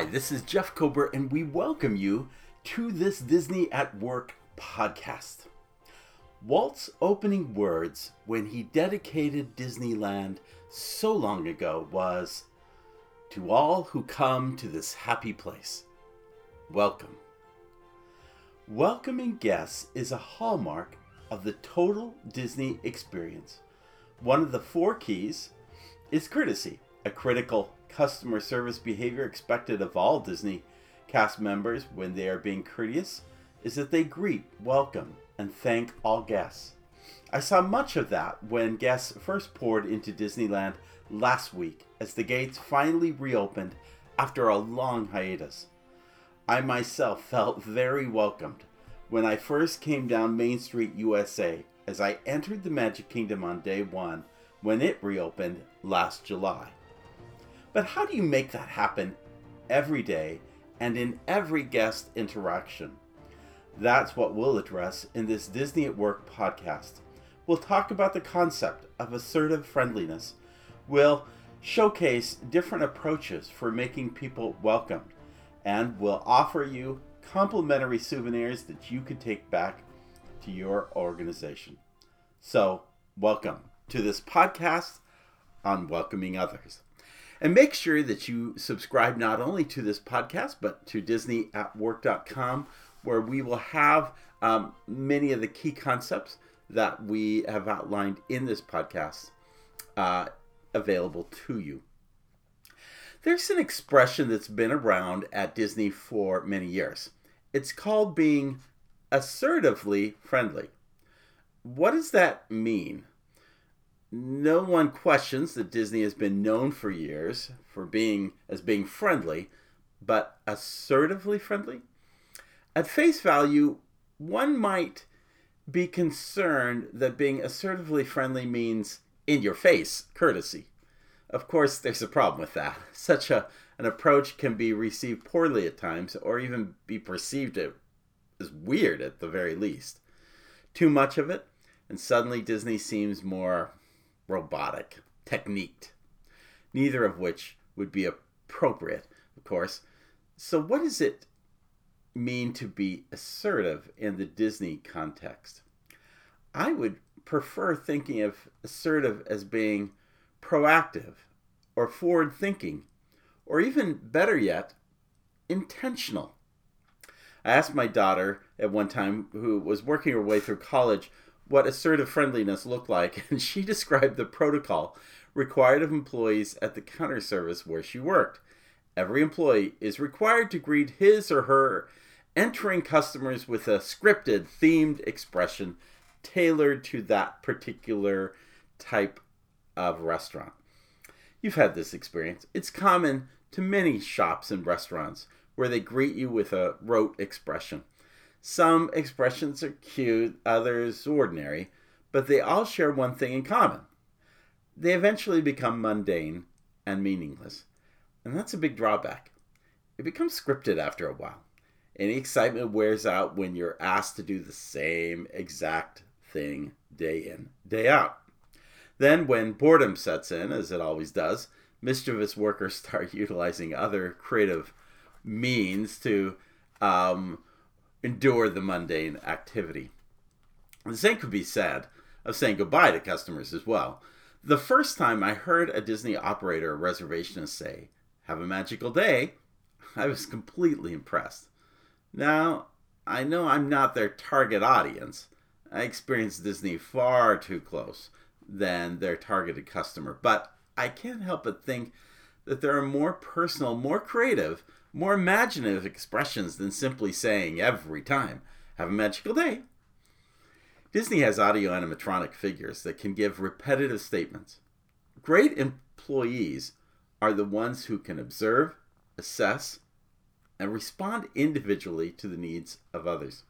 Hi, this is Jeff Kober, and we welcome you to this Disney at Work podcast. Walt's opening words when he dedicated Disneyland so long ago was To all who come to this happy place, welcome. Welcoming guests is a hallmark of the total Disney experience. One of the four keys is courtesy, a critical customer service behavior expected of all Disney cast members when they are being courteous is that they greet, welcome, and thank all guests. I saw much of that when guests first poured into Disneyland last week as the gates finally reopened after a long hiatus. I myself felt very welcomed when I first came down Main Street, USA, as I entered the Magic Kingdom on day one when it reopened last July. But how do you make that happen every day and in every guest interaction? That's what we'll address in this Disney at Work podcast. We'll talk about the concept of assertive friendliness. We'll showcase different approaches for making people welcomed and we'll offer you complimentary souvenirs that you can take back to your organization. So, welcome to this podcast on welcoming others. And make sure that you subscribe not only to this podcast, but to DisneyAtWork.com, where we will have um, many of the key concepts that we have outlined in this podcast uh, available to you. There's an expression that's been around at Disney for many years. It's called being assertively friendly. What does that mean? No one questions that Disney has been known for years for being as being friendly, but assertively friendly? At face value, one might be concerned that being assertively friendly means in your face courtesy. Of course, there's a problem with that. Such a, an approach can be received poorly at times, or even be perceived as weird at the very least. Too much of it, and suddenly Disney seems more robotic, techniqued, neither of which would be appropriate, of course. So, what does it mean to be assertive in the Disney context? I would prefer thinking of assertive as being proactive or forward thinking, or even better yet, intentional. I asked my daughter at one time, who was working her way through college, what assertive friendliness looked like, and she described the protocol required of employees at the counter service where she worked. Every employee is required to greet his or her entering customers with a scripted, themed expression tailored to that particular type of restaurant. You've had this experience. It's common to many shops and restaurants where they greet you with a rote expression. Some expressions are cute, others ordinary, but they all share one thing in common. They eventually become mundane and meaningless. And that's a big drawback. It becomes scripted after a while. Any excitement wears out when you're asked to do the same exact thing day in, day out. Then, when boredom sets in, as it always does, mischievous workers start utilizing other creative means to um, endure the mundane activity. The same could be said of saying goodbye to customers as well. The first time I heard a Disney operator or reservationist say, Have a magical day, I was completely impressed. Now, I know I'm not their target audience. I experienced Disney far too close than their targeted customer. But I can't help but think that there are more personal, more creative, more imaginative expressions than simply saying every time, have a magical day. Disney has audio animatronic figures that can give repetitive statements. Great employees are the ones who can observe, assess, and respond individually to the needs of others.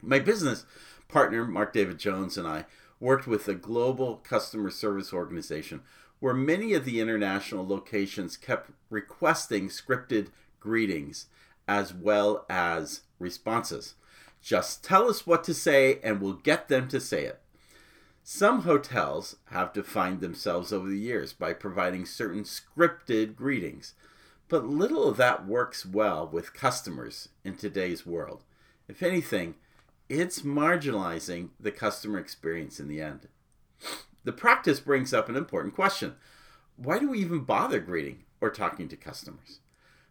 My business partner, Mark David Jones, and I worked with a global customer service organization where many of the international locations kept requesting scripted greetings as well as responses. Just tell us what to say and we'll get them to say it. Some hotels have defined themselves over the years by providing certain scripted greetings, But little of that works well with customers in today's world. If anything, it's marginalizing the customer experience in the end. The practice brings up an important question Why do we even bother greeting or talking to customers?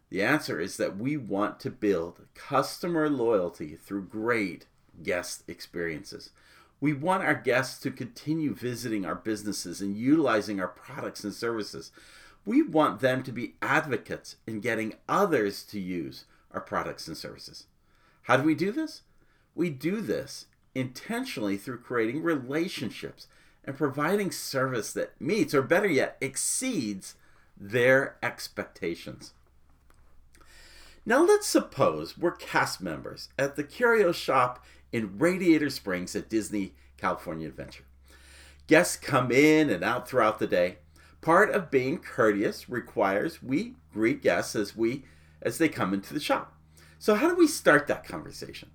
The answer is that we want to build customer loyalty through great guest experiences. We want our guests to continue visiting our businesses and utilizing our products and services. We want them to be advocates in getting others to use our products and services. How do we do this? We do this intentionally through creating relationships and providing service that meets, or better yet, exceeds their expectations. Now, let's suppose we're cast members at the Curio Shop in Radiator Springs at Disney California Adventure. Guests come in and out throughout the day. Part of being courteous requires we greet guests as we as they come into the shop. So how do we start that conversation?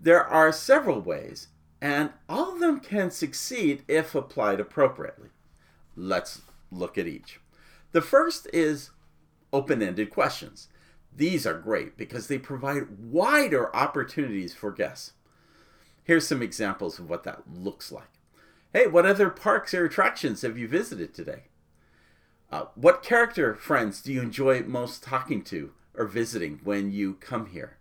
There are several ways, and all of them can succeed if applied appropriately. Let's look at each. The first is open-ended questions. These are great because they provide wider opportunities for guests. Here's some examples of what that looks like. Hey, what other parks or attractions have you visited today? Uh, what character friends do you enjoy most talking to or visiting when you come here?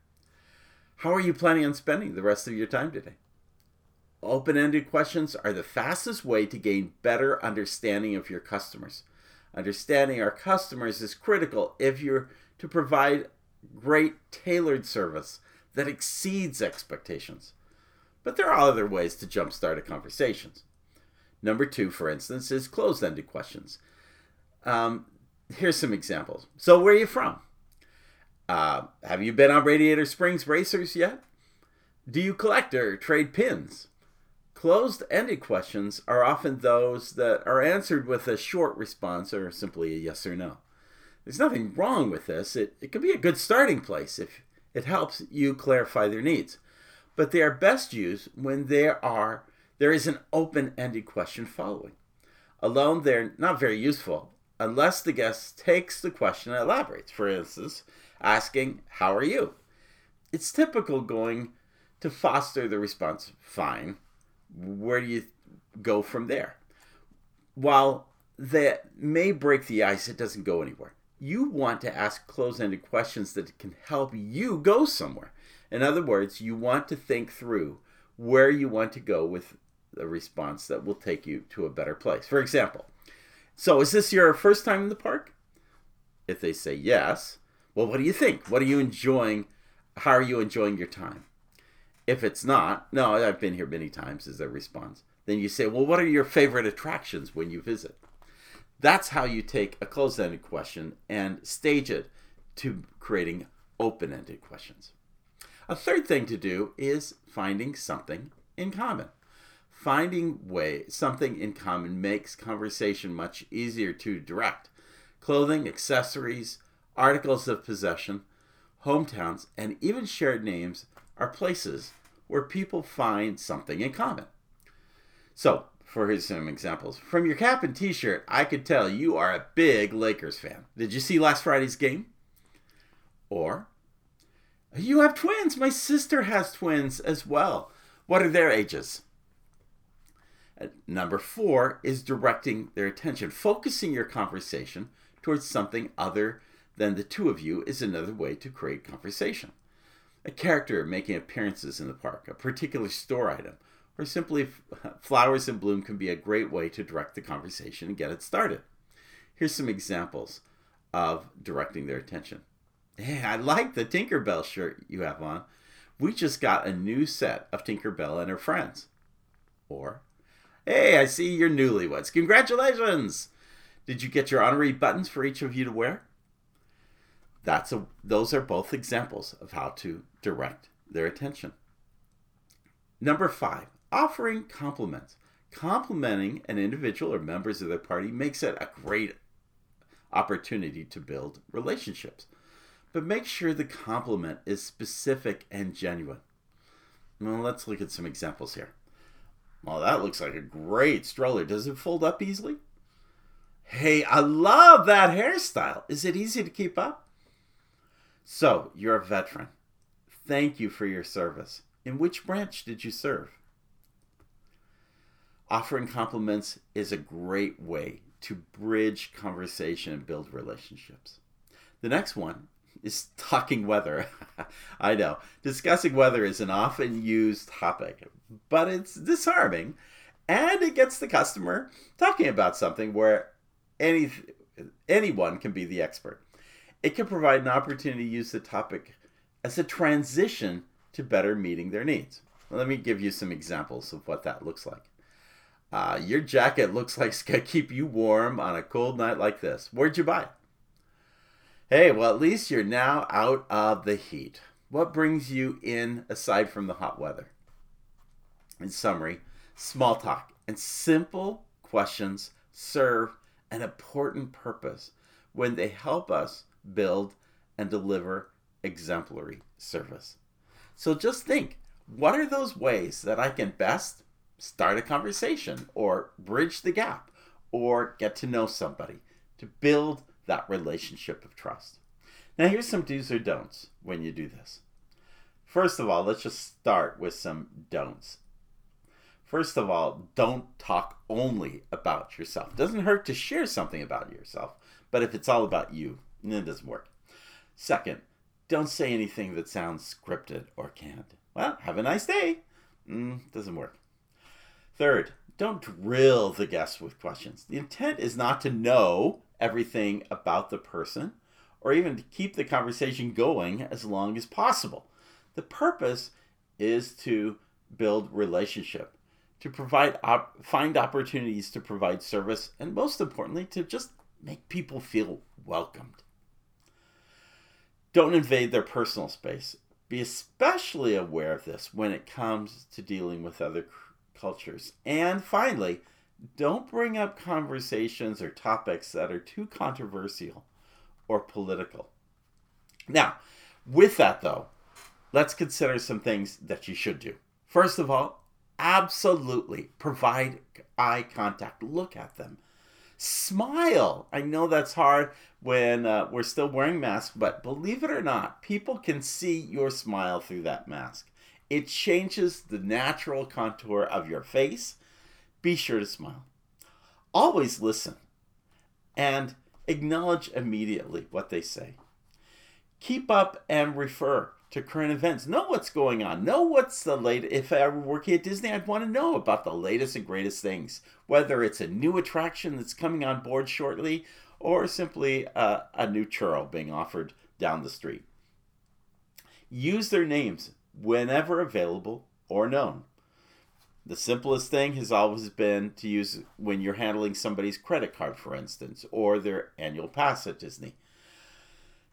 How are you planning on spending the rest of your time today? Open ended questions are the fastest way to gain better understanding of your customers. Understanding our customers is critical if you're to provide great tailored service that exceeds expectations. But there are other ways to jumpstart a conversation. Number two, for instance, is closed ended questions. Um, here's some examples. So, where are you from? Uh, have you been on Radiator Springs Racers yet? Do you collect or trade pins? Closed ended questions are often those that are answered with a short response or simply a yes or no. There's nothing wrong with this. It, it can be a good starting place if it helps you clarify their needs. But they are best used when there are there is an open-ended question following. Alone they're not very useful unless the guest takes the question and elaborates. For instance, asking, How are you? It's typical going to foster the response, Fine. Where do you go from there? While that may break the ice, it doesn't go anywhere. You want to ask close ended questions that can help you go somewhere. In other words, you want to think through where you want to go with a response that will take you to a better place. For example, so is this your first time in the park? If they say yes, well, what do you think? What are you enjoying? How are you enjoying your time? If it's not, no, I've been here many times, is their response. Then you say, well, what are your favorite attractions when you visit? That's how you take a closed ended question and stage it to creating open ended questions. A third thing to do is finding something in common finding way something in common makes conversation much easier to direct. Clothing, accessories, articles of possession, hometowns, and even shared names are places where people find something in common. So, for here's some examples. From your cap and t-shirt, I could tell you are a big Lakers fan. Did you see last Friday's game? Or you have twins. My sister has twins as well. What are their ages? Uh, number four is directing their attention. Focusing your conversation towards something other than the two of you is another way to create conversation. A character making appearances in the park, a particular store item, or simply flowers in bloom can be a great way to direct the conversation and get it started. Here's some examples of directing their attention. Hey, I like the Tinkerbell shirt you have on. We just got a new set of Tinkerbell and her friends. Or, Hey, I see you're newlyweds. Congratulations! Did you get your honorary buttons for each of you to wear? That's a, those are both examples of how to direct their attention. Number five, offering compliments. Complimenting an individual or members of their party makes it a great opportunity to build relationships. But make sure the compliment is specific and genuine. Well, let's look at some examples here. Well, that looks like a great stroller. Does it fold up easily? Hey, I love that hairstyle. Is it easy to keep up? So, you're a veteran. Thank you for your service. In which branch did you serve? Offering compliments is a great way to bridge conversation and build relationships. The next one is talking weather. I know. Discussing weather is an often used topic, but it's disarming and it gets the customer talking about something where any anyone can be the expert. It can provide an opportunity to use the topic as a transition to better meeting their needs. Let me give you some examples of what that looks like. Uh, your jacket looks like it's going to keep you warm on a cold night like this. Where'd you buy it? Hey, well, at least you're now out of the heat. What brings you in aside from the hot weather? In summary, small talk and simple questions serve an important purpose when they help us build and deliver exemplary service. So just think what are those ways that I can best start a conversation or bridge the gap or get to know somebody to build that relationship of trust? Now, here's some do's or don'ts when you do this. First of all, let's just start with some don'ts. First of all, don't talk only about yourself. It doesn't hurt to share something about yourself, but if it's all about you, it doesn't work. Second, don't say anything that sounds scripted or canned. Well, have a nice day. Mm, doesn't work. Third, don't drill the guest with questions. The intent is not to know everything about the person or even to keep the conversation going as long as possible. The purpose is to build relationship to provide op- find opportunities to provide service and most importantly to just make people feel welcomed don't invade their personal space be especially aware of this when it comes to dealing with other c- cultures and finally don't bring up conversations or topics that are too controversial or political now with that though let's consider some things that you should do first of all Absolutely. Provide eye contact. Look at them. Smile. I know that's hard when uh, we're still wearing masks, but believe it or not, people can see your smile through that mask. It changes the natural contour of your face. Be sure to smile. Always listen and acknowledge immediately what they say. Keep up and refer to current events. Know what's going on. Know what's the latest. If I were working at Disney, I'd want to know about the latest and greatest things. Whether it's a new attraction that's coming on board shortly, or simply a, a new churro being offered down the street. Use their names whenever available or known. The simplest thing has always been to use when you're handling somebody's credit card, for instance, or their annual pass at Disney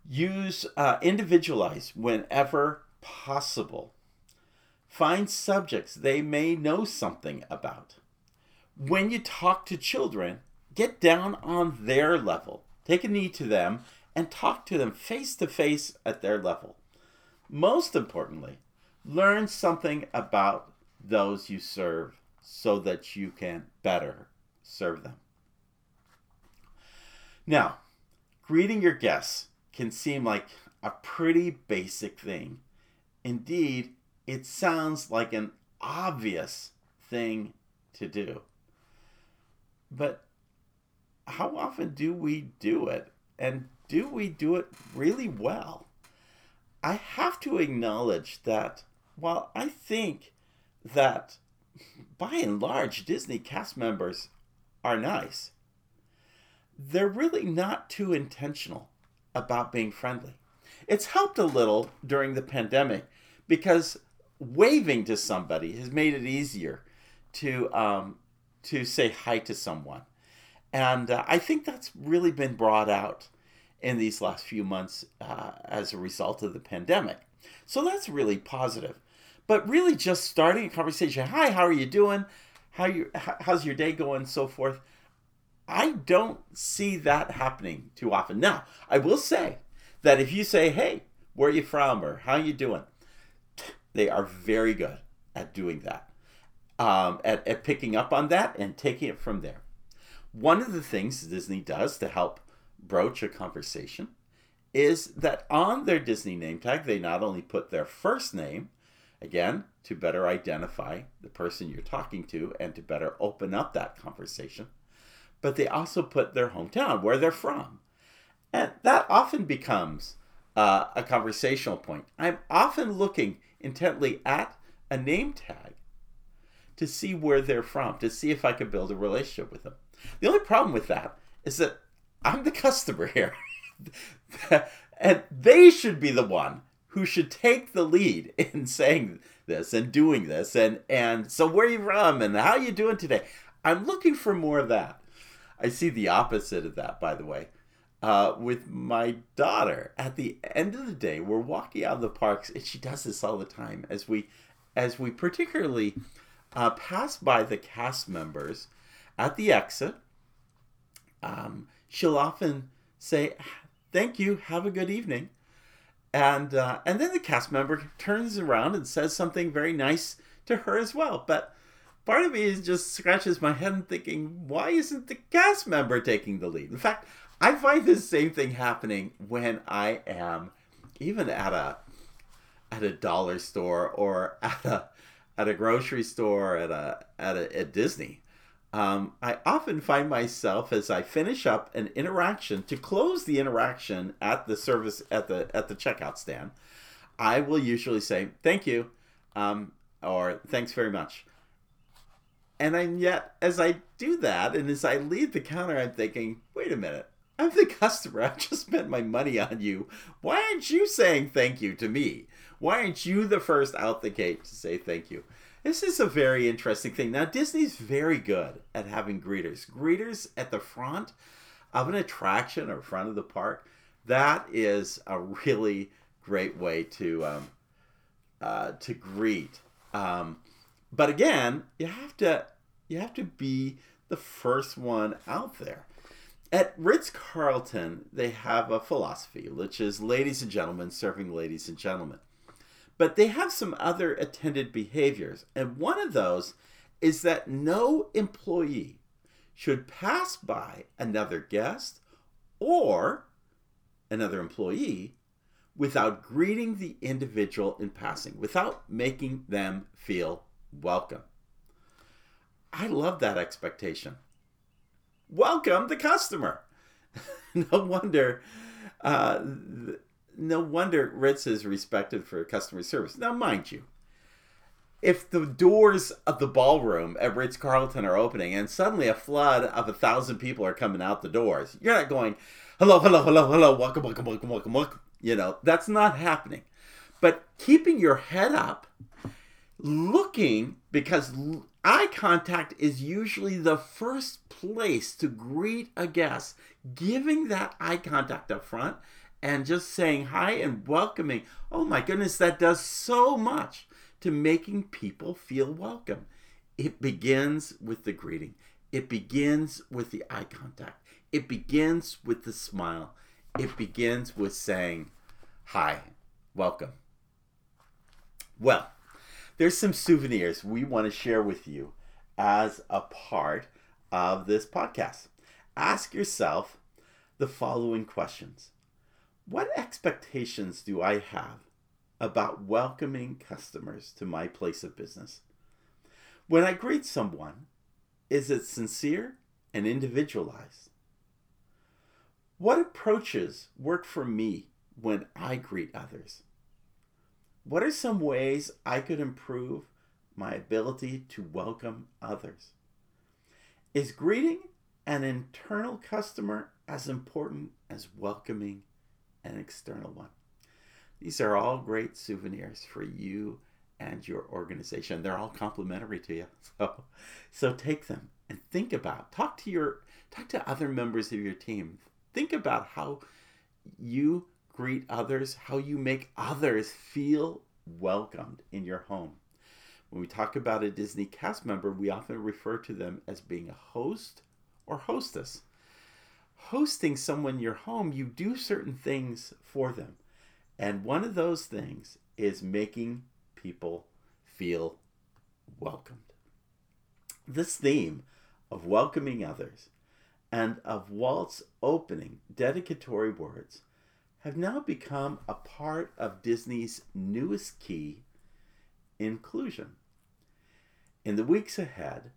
Use uh, individualize whenever possible. Find subjects they may know something about. When you talk to children, get down on their level. Take a knee to them and talk to them face to face at their level. Most importantly, learn something about those you serve so that you can better serve them. Now, greeting your guests can seem like a pretty basic thing. Indeed, it sounds like an obvious thing to do. But how often do we do it? And do we do it really well? I have to acknowledge that while I think that by and large Disney cast members are nice, they're really not too intentional about being friendly. It's helped a little during the pandemic because waving to somebody has made it easier to um, to say hi to someone, and uh, I think that's really been brought out in these last few months uh, as a result of the pandemic. So that's really positive. But really, just starting a conversation. Hi, how are you doing? How you? How's your day going? So forth. I don't see that happening too often. Now, I will say that if you say, "Hey, where are you from?" or "How you doing," they are very good at doing that, um, at, at picking up on that and taking it from there. One of the things Disney does to help broach a conversation is that on their Disney name tag, they not only put their first name, again, to better identify the person you're talking to and to better open up that conversation, but they also put their hometown, where they're from. And that often becomes uh, a conversational point. I'm often looking intently at a name tag to see where they're from, to see if I can build a relationship with them. The only problem with that is that I'm the customer here. and they should be the one who should take the lead in saying this and doing this and and so where are you from and how are you doing today i'm looking for more of that i see the opposite of that by the way uh, with my daughter. At the end of the day we're walking out of the parks and she does this all the time as we as we particularly uh, pass by the cast members at the exit. Um, she'll often say thank you. Have a good evening. And uh, and then the cast member turns around and says something very nice to her as well. But part of me is just scratches my head and thinking why isn't the cast member taking the lead in fact i find this same thing happening when i am even at a at a dollar store or at a at a grocery store at a at a at disney um, I often find myself as I finish up an interaction to close the interaction at the service at the at the checkout stand. I will usually say thank you, um, or thanks very much. And I'm yet as I do that, and as I leave the counter, I'm thinking, wait a minute, I'm the customer. I've just spent my money on you. Why aren't you saying thank you to me? Why aren't you the first out the gate to say thank you? This is a very interesting thing. Now, Disney's very good at having greeters. Greeters at the front of an attraction or front of the park. That is a really great way to um, uh, to greet. Um, but again, you have to you have to be the first one out there. At Ritz Carlton, they have a philosophy, which is ladies and gentlemen serving ladies and gentlemen. But they have some other attended behaviors. And one of those is that no employee should pass by another guest or another employee without greeting the individual in passing, without making them feel welcome. I love that expectation. Welcome the customer. no wonder uh, no wonder Ritz is respected for customer service. Now, mind you, if the doors of the ballroom at Ritz Carlton are opening and suddenly a flood of a thousand people are coming out the doors, you're not going, hello, hello, hello, hello, welcome, welcome, welcome, welcome, welcome. You know, that's not happening. But keeping your head up, looking, because eye contact is usually the first place to greet a guest, giving that eye contact up front and just saying hi and welcoming. Oh my goodness, that does so much to making people feel welcome. It begins with the greeting, it begins with the eye contact, it begins with the smile, it begins with saying, Hi, welcome. Well, there's some souvenirs we want to share with you as a part of this podcast. Ask yourself the following questions what expectations do I have about welcoming customers to my place of business? When I greet someone, is it sincere and individualized? What approaches work for me when I greet others? What are some ways I could improve my ability to welcome others? Is greeting an internal customer as important as welcoming an external one. These are all great souvenirs for you and your organization. They're all complimentary to you. So, so take them and think about. Talk to your talk to other members of your team. Think about how you greet others, how you make others feel welcomed in your home. When we talk about a Disney cast member, we often refer to them as being a host or hostess hosting someone in your home, you do certain things for them. And one of those things is making people feel welcomed. This theme of welcoming others and of Walt's opening dedicatory words have now become a part of Disney's newest key, inclusion. In the weeks ahead,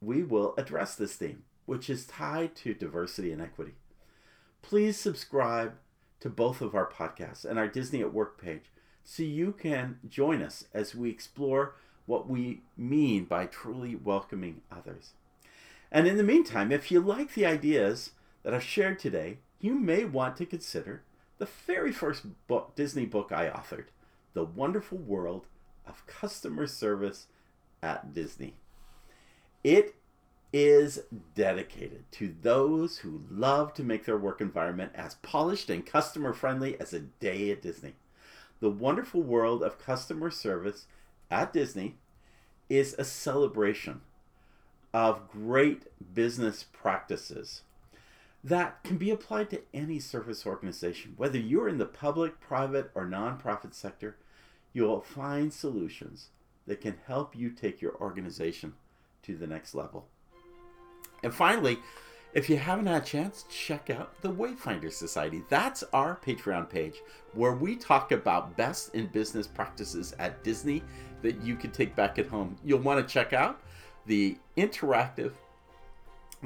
we will address this theme, which is tied to diversity and equity. Please subscribe to both of our podcasts and our Disney at Work page so you can join us as we explore what we mean by truly welcoming others. And in the meantime, if you like the ideas that I've shared today, you may want to consider the very first book, Disney book I authored, The Wonderful World of Customer Service at Disney. It is dedicated to those who love to make their work environment as polished and customer friendly as a day at Disney. The Wonderful World of Customer Service at Disney is a celebration of great business practices that can be applied to any service organization. Whether you're in the public, private, or nonprofit sector, you'll find solutions that can help you take your organization to the next level. And finally, if you haven't had a chance, check out the Wayfinder Society. That's our Patreon page where we talk about best in business practices at Disney that you can take back at home. You'll want to check out the interactive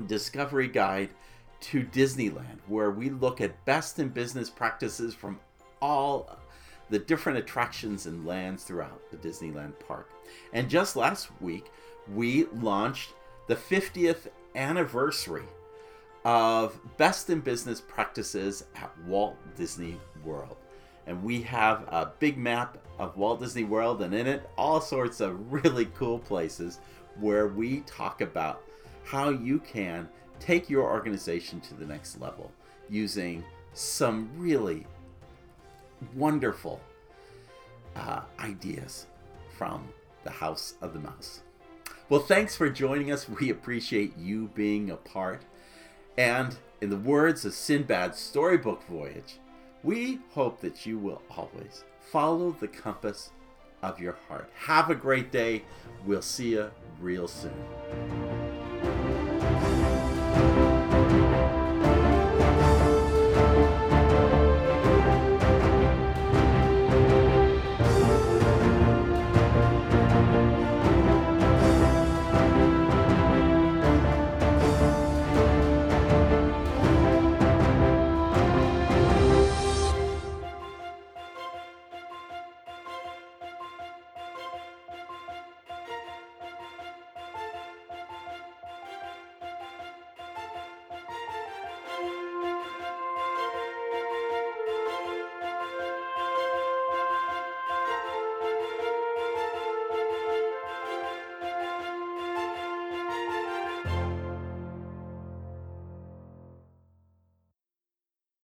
discovery guide to Disneyland, where we look at best in business practices from all the different attractions and lands throughout the Disneyland park. And just last week, we launched the 50th anniversary of best in business practices at Walt Disney World. And we have a big map of Walt Disney World, and in it, all sorts of really cool places where we talk about how you can take your organization to the next level using some really wonderful uh, ideas from the House of the Mouse. Well, thanks for joining us. We appreciate you being a part. And in the words of Sinbad's storybook voyage, we hope that you will always follow the compass of your heart. Have a great day. We'll see you real soon.